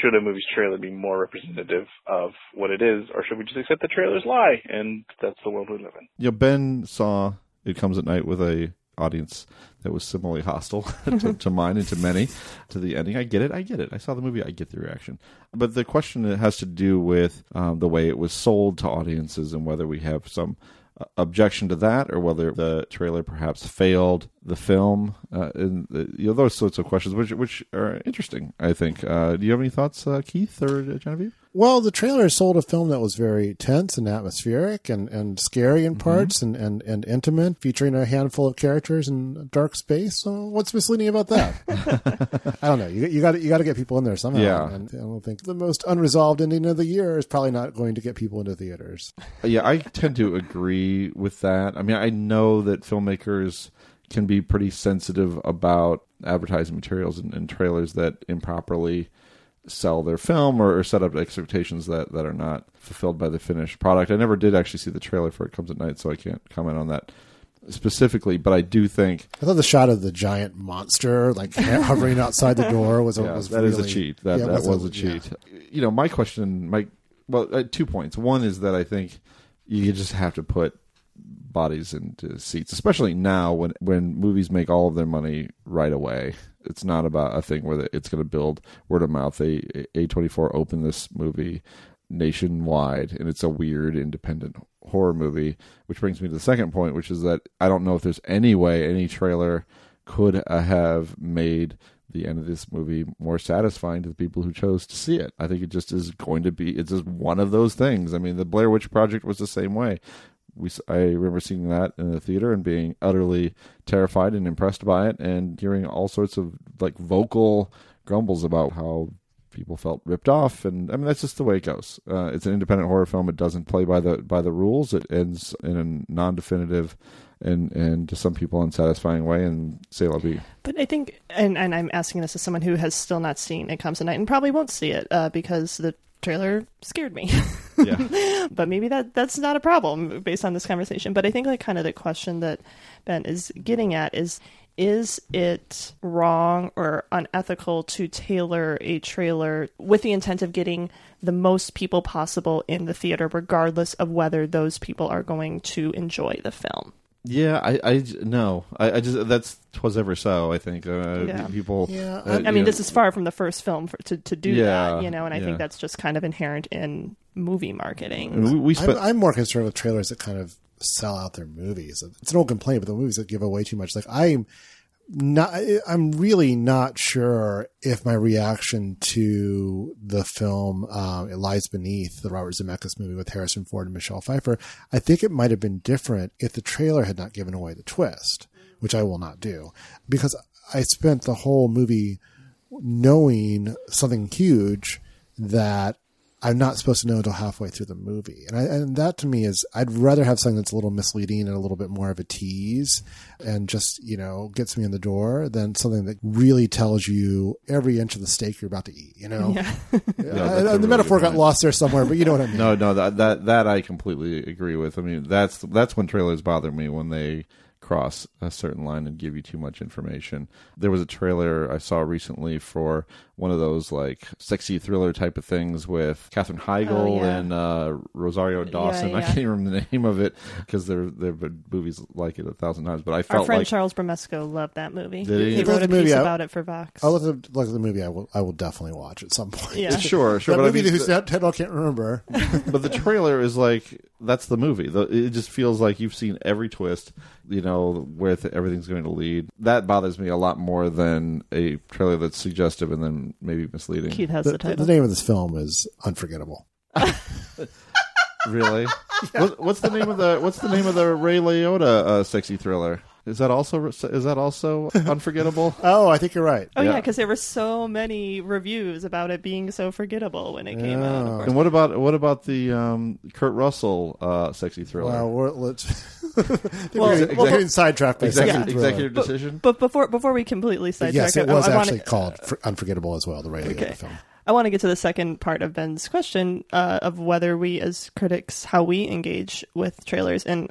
should a movie's trailer be more representative of what it is or should we just accept the trailers lie and that's the world we live in. Know, Ben saw It Comes at Night with a audience that was similarly hostile *laughs* to, to mine and to many to the ending. I get it. I get it. I saw the movie. I get the reaction. But the question has to do with um, the way it was sold to audiences and whether we have some uh, objection to that or whether the trailer perhaps failed the film uh, and uh, you know those sorts of questions which which are interesting i think uh, do you have any thoughts uh, keith or Genevieve Well, the trailer sold a film that was very tense and atmospheric and, and scary in mm-hmm. parts and, and, and intimate, featuring a handful of characters in dark space. So what's misleading about that? *laughs* I don't know. You, you got you got to get people in there somehow. Yeah. And I don't think the most unresolved ending of the year is probably not going to get people into theaters. Uh, yeah, I tend to agree with that. I mean, I know that filmmakers can be pretty sensitive about advertising materials and, and trailers that improperly sell their film or, or set up expectations that, that are not fulfilled by the finished product. I never did actually see the trailer for It Comes at Night, so I can't comment on that specifically, but I do think I thought the shot of the giant monster like *laughs* hovering outside the door was a, yeah, was that is really, a cheat. That yeah, that was, a, yeah. cheat. You know, my question, my well, uh, two points. One is that I think you just have to put bodies into seats, especially now when when movies make all of their money right away. It's not about a thing where it's going to build word of mouth. A24 opened this movie nationwide, and it's a weird independent horror movie. Which brings me to the second point, which is that I don't know if there's any way any trailer could have made the end of this movie more satisfying to the people who chose to see it. I think it just is going to be. It's just one of those things. I mean, the Blair Witch Project was the same way. We, I remember seeing that in the theater and being utterly terrified and impressed by it, and hearing all sorts of like vocal grumbles about how people felt ripped off. And I mean, that's just the way it goes. Uh, it's an independent horror film. It doesn't play by the by the rules. It ends in a non-definitive and and to some people unsatisfying way. And say la vie. But I think, and, and I'm asking this as someone who has still not seen It Comes at Night and probably won't see it uh, because the trailer scared me. *laughs* *laughs* But maybe that that's not a problem based on this conversation. But I think like kind of the question that Ben is getting at is is it wrong or unethical to tailor a trailer with the intent of getting the most people possible in the theater regardless of whether those people are going to enjoy the film? Yeah, I, I no, I, I just that's twas ever so. I think uh, Yeah. people. Yeah, uh, I mean, know, this is far from the first film for, to to do Yeah, that, you know, and I yeah. think that's just kind of inherent in movie marketing. and we, we I'm. I'm more concerned with trailers that kind of sell out their movies. It's an old complaint, but the movies that give away too much. Like I'm not, I'm really not sure if my reaction to the film um, "It Lies Beneath," the Robert Zemeckis movie with Harrison Ford and Michelle Pfeiffer, I think it might have been different if the trailer had not given away the twist, which I will not do, because I spent the whole movie knowing something huge that I'm not supposed to know until halfway through the movie. And I, and that to me is, I'd rather have something that's a little misleading and a little bit more of a tease and just, you know, gets me in the door than something that really tells you every inch of the steak you're about to eat, you know? Yeah. *laughs* That's a the really metaphor got lost there somewhere, but you know what I mean. No, no, that that that I completely agree with. I mean, that's that's when trailers bother me when they cross a certain line and give you too much information. There was a trailer I saw recently for one of those like sexy thriller type of things with Katherine Heigl Oh, yeah. and uh, Rosario Dawson. I yeah. can't even remember the name of it because there there have been movies like it a thousand times. But I Our felt friend like Charles Bramesco loved that movie. Did he? He wrote a movie piece I- about it for Vox. I'll look at the, look at the movie. I will. I will definitely watch at some point. Yeah. *laughs* sure, sure. that but I movie mean, whose the- title I can't remember. *laughs* but the trailer is like that's the movie. The, it just feels like you've seen every twist, you know, where th- everything's going to lead. That bothers me a lot more than a trailer that's suggestive and then maybe misleading. Keith has the, the title. the name of this film is Unforgettable. *laughs* Really? *laughs* what, what's the name of the What's the name of the Ray Liotta uh, sexy thriller? Is that also is that also *laughs* unforgettable? Oh, I think you're right. Oh yeah, Yeah. because there were so many reviews about it being so forgettable when it came out. And what about what about the um, Kurt Russell uh, sexy thriller? Well, we're, let's. *laughs* Well, we're, well, getting sidetracked by executive, second thriller. executive decision. But before before we completely sidetrack, Yes, it I- was I, wanna- actually called For- Unforgettable as well. The Ray Liotta Okay. film. I want to get to the second part of Ben's question uh, of whether we, as critics, how we engage with trailers, and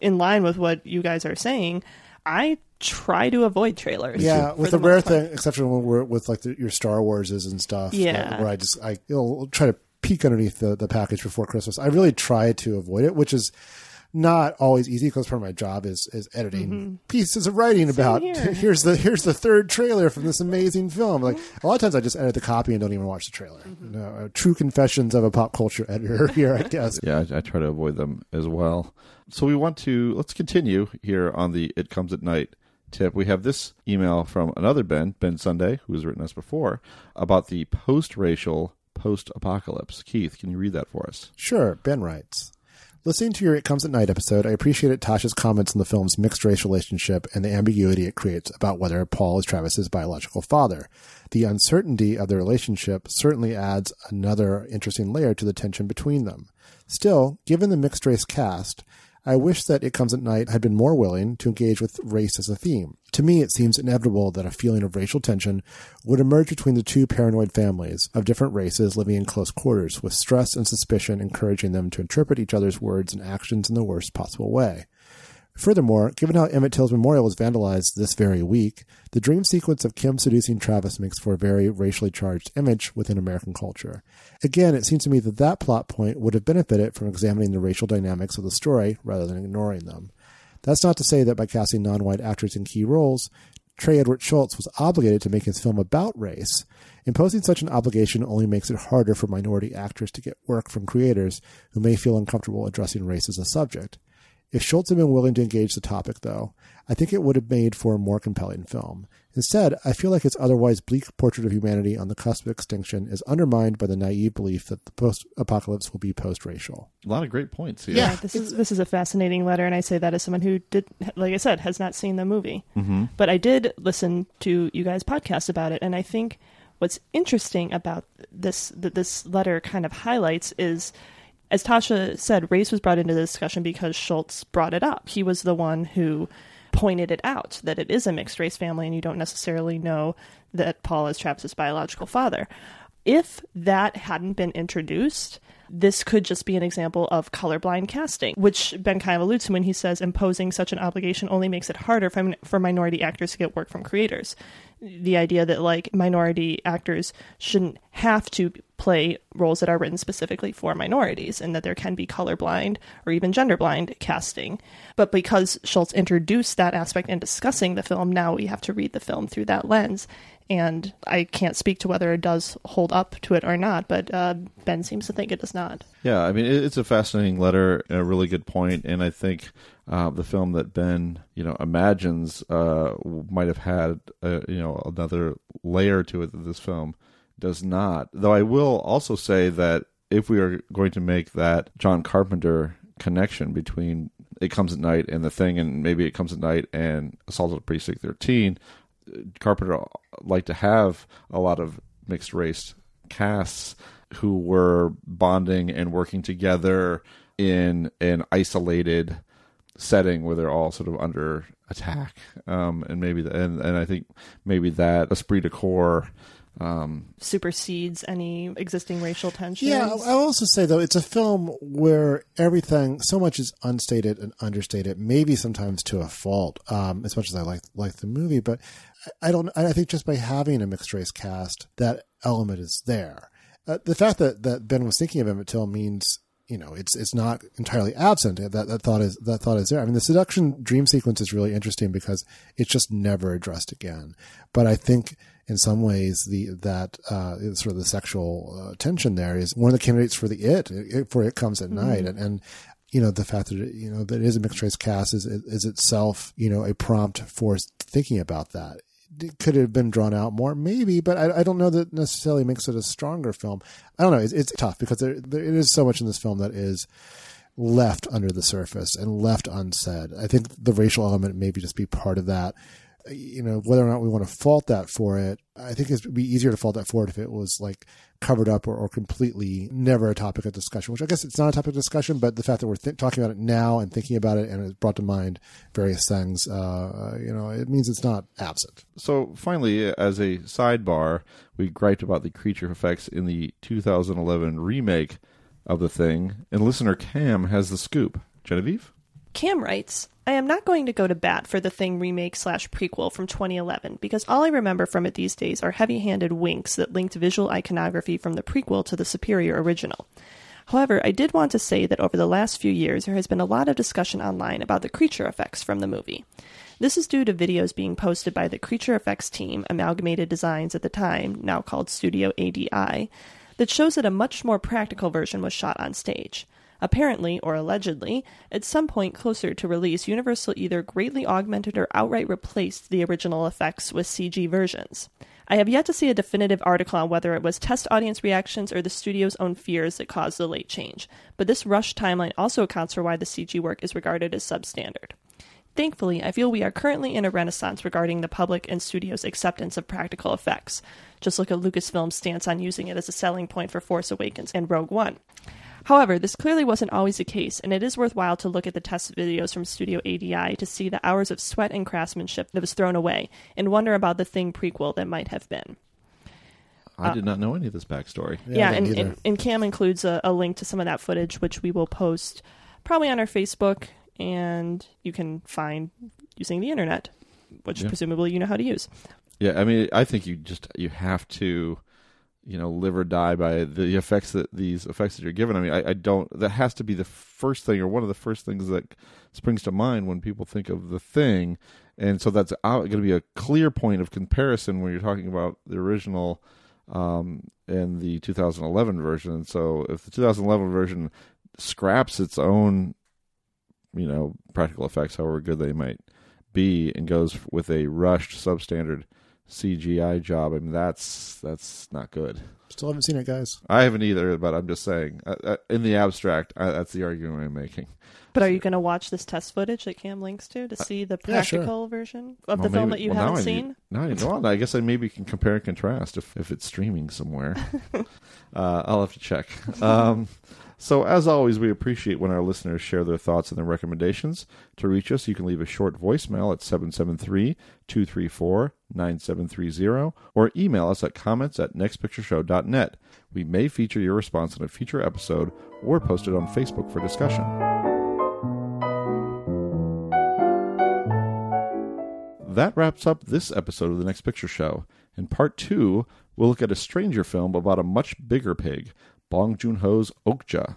in line with what you guys are saying, I try to avoid trailers. Yeah, with the the rare thing, exception when we're with like the, your Star Warses and stuff. Yeah. uh, where I just I you'll try to peek underneath the the package before Christmas. I really try to avoid it, which is not always easy because part of my job is is editing pieces of writing about Mm-hmm. here. *laughs* here's the here's the third trailer from this amazing film. Like a lot of times, I just edit the copy and don't even watch the trailer. Mm-hmm. You know, uh, true confessions of a pop culture editor *laughs* here, I guess. Yeah, I, I try to avoid them as well. So we want to let's continue here on the "It Comes at Night" tip. We have this email from another Ben, Ben Sunday, who has written us before about the post-racial post-apocalypse. Keith, can you read that for us? Sure, Ben writes. Listening to your It Comes at Night episode, I appreciated Tasha's comments on the film's mixed race relationship and the ambiguity it creates about whether Paul is Travis's biological father. The uncertainty of the relationship certainly adds another interesting layer to the tension between them. Still, given the mixed race cast, I wish that It Comes at Night had been more willing to engage with race as a theme. To me, it seems inevitable that a feeling of racial tension would emerge between the two paranoid families of different races living in close quarters, with stress and suspicion encouraging them to interpret each other's words and actions in the worst possible way. Furthermore, given how Emmett Till's memorial was vandalized this very week, the dream sequence of Kim seducing Travis makes for a very racially charged image within American culture. Again, it seems to me that that plot point would have benefited from examining the racial dynamics of the story rather than ignoring them. That's not to say that by casting non white actors in key roles, Trey Edward Shults was obligated to make his film about race. Imposing such an obligation only makes it harder for minority actors to get work from creators who may feel uncomfortable addressing race as a subject. If Shults had been willing to engage the topic, though, I think it would have made for a more compelling film. Instead, I feel like its otherwise bleak portrait of humanity on the cusp of extinction is undermined by the naive belief that the post-apocalypse will be post-racial. A lot of great points here. Yeah, this is this is a fascinating letter, and I say that as someone who did, like I said, has not seen the movie, mm-hmm. but I did listen to you guys' podcast about it, and I think what's interesting about this that this letter kind of highlights is as Tasha said, race was brought into the discussion because Shults brought it up. He was the one who pointed it out that it is a mixed race family and you don't necessarily know that Paul is Travis's biological father. If that hadn't been introduced, this could just be an example of colorblind casting, which Ben kind of alludes to when he says imposing such an obligation only makes it harder for, for minority actors to get work from creators. The idea that like minority actors shouldn't have to play roles that are written specifically for minorities and that there can be colorblind or even genderblind casting. But because Shults introduced that aspect in discussing the film, now we have to read the film through that lens and I can't speak to whether it does hold up to it or not, but uh, Ben seems to think it does not. Yeah, I mean, it's a fascinating letter, a really good point, and I think uh, the film that Ben, you know, imagines uh, might have had, uh, you know, another layer to it that this film does not. Though I will also say that if we are going to make that John Carpenter connection between It Comes at Night and The Thing, and maybe It Comes at Night and Assault at Precinct 13, Carpenter liked to have a lot of mixed race casts who were bonding and working together in an isolated setting where they're all sort of under attack. Um, and maybe the, and and I think maybe that esprit de corps um, supersedes any existing racial tensions. Yeah, I'll also say though it's a film where everything so much is unstated and understated, maybe sometimes to a fault. Um, as much as I like like the movie, but I don't. I think just by having a mixed race cast, that element is there. Uh, the fact that, that Ben was thinking of Emmett Till means you know it's it's not entirely absent. That that thought is that thought is there. I mean, the seduction dream sequence is really interesting because it's just never addressed again. But I think in some ways the that uh, sort of the sexual uh, tension there is one of the candidates for the it, it for it comes at mm-hmm. night and, and you know the fact that it, you know that it is a mixed race cast is is itself you know a prompt for thinking about that could it have been drawn out more, maybe, but I, I, don't know that necessarily makes it a stronger film. I don't know. It's, it's tough because there, there it is so much in this film that is left under the surface and left unsaid. I think the racial element maybe just be part of that you know, whether or not we want to fault that for it, I think it'd be easier to fault that for it if it was like covered up or, or completely never a topic of discussion, which I guess it's not a topic of discussion, but the fact that we're th- talking about it now and thinking about it and it's brought to mind various things, uh, you know, it means it's not absent. So finally, as a sidebar, we griped about the creature effects in the 2011 remake of The Thing, and listener Cam has the scoop. Genevieve? Cam writes, I am not going to go to bat for the Thing remake slash prequel from 2011 because all I remember from it these days are heavy handed winks that linked visual iconography from the prequel to the superior original. However, I did want to say that over the last few years there has been a lot of discussion online about the creature effects from the movie. This is due to videos being posted by the creature effects team, Amalgamated Designs at the time, now called Studio ADI, that shows that a much more practical version was shot on stage. Apparently, or allegedly, at some point closer to release, Universal either greatly augmented or outright replaced the original effects with CG versions. I have yet to see a definitive article on whether it was test audience reactions or the studio's own fears that caused the late change, but this rush timeline also accounts for why the CG work is regarded as substandard. Thankfully, I feel we are currently in a renaissance regarding the public and studios' acceptance of practical effects. Just look at Lucasfilm's stance on using it as a selling point for Force Awakens and Rogue One. However, this clearly wasn't always the case, and it is worthwhile to look at the test videos from Studio ADI to see the hours of sweat and craftsmanship that was thrown away, and wonder about the Thing prequel that might have been. I did uh, not know any of this backstory. Yeah, yeah and, and, and, Cam includes a, a link to some of that footage, which we will post probably on our Facebook and you can find using the internet, which Yeah. presumably you know how to use. Yeah, I mean, I think you just you have to, you know, live or die by the effects that these effects that you're given. I mean, I, I don't. That has to be the first thing, or one of the first things that springs to mind when people think of the thing, and so that's going to be a clear point of comparison when you're talking about the original um, and the 2011 version. And so, if the 2011 version scraps its own, you know, practical effects, however good they might be, and goes with a rushed substandard CGI job, I mean that's that's not good. Still haven't seen it, guys. I haven't either, but I'm just saying, uh, uh, in the abstract, I, that's the argument I'm making. But are you going to watch this test footage that Cam links to to see the yeah, sure. practical version of Well, the film maybe- that you well, haven't seen? no, now I know. I guess I maybe can compare and contrast if, if it's streaming somewhere. *laughs* uh, I'll have to check. Um, *laughs* so, as always, we appreciate when our listeners share their thoughts and their recommendations. To reach us, you can leave a short voicemail at 773 234 9730 or email us at comments at nextpictureshow.net. We may feature your response in a future episode or post it on Facebook for discussion. That wraps up this episode of the Next Picture Show. In part two, we'll look at a stranger film about a much bigger pig, Bong Joon Ho's Okja.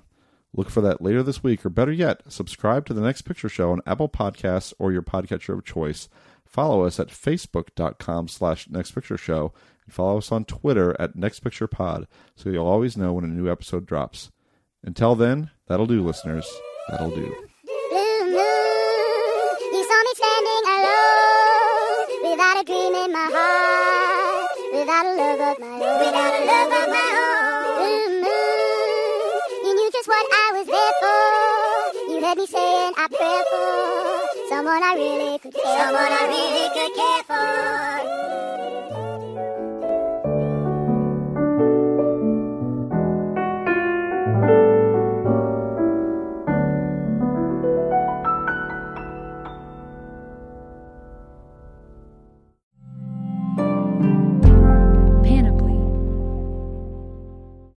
Look for that later this week, or better yet, subscribe to the Next Picture Show on Apple Podcasts or your podcatcher of choice. Follow us at facebook.com slash Next Picture Show, and follow us on Twitter at Next Picture Pod, so you'll always know when a new episode drops. Until then, that'll do, listeners. That'll do. Blue moon, you saw me standing alone, without a dream in my heart, without a love of my own, without a love of my own. someone I pray for, someone I really could care, someone I really could care for.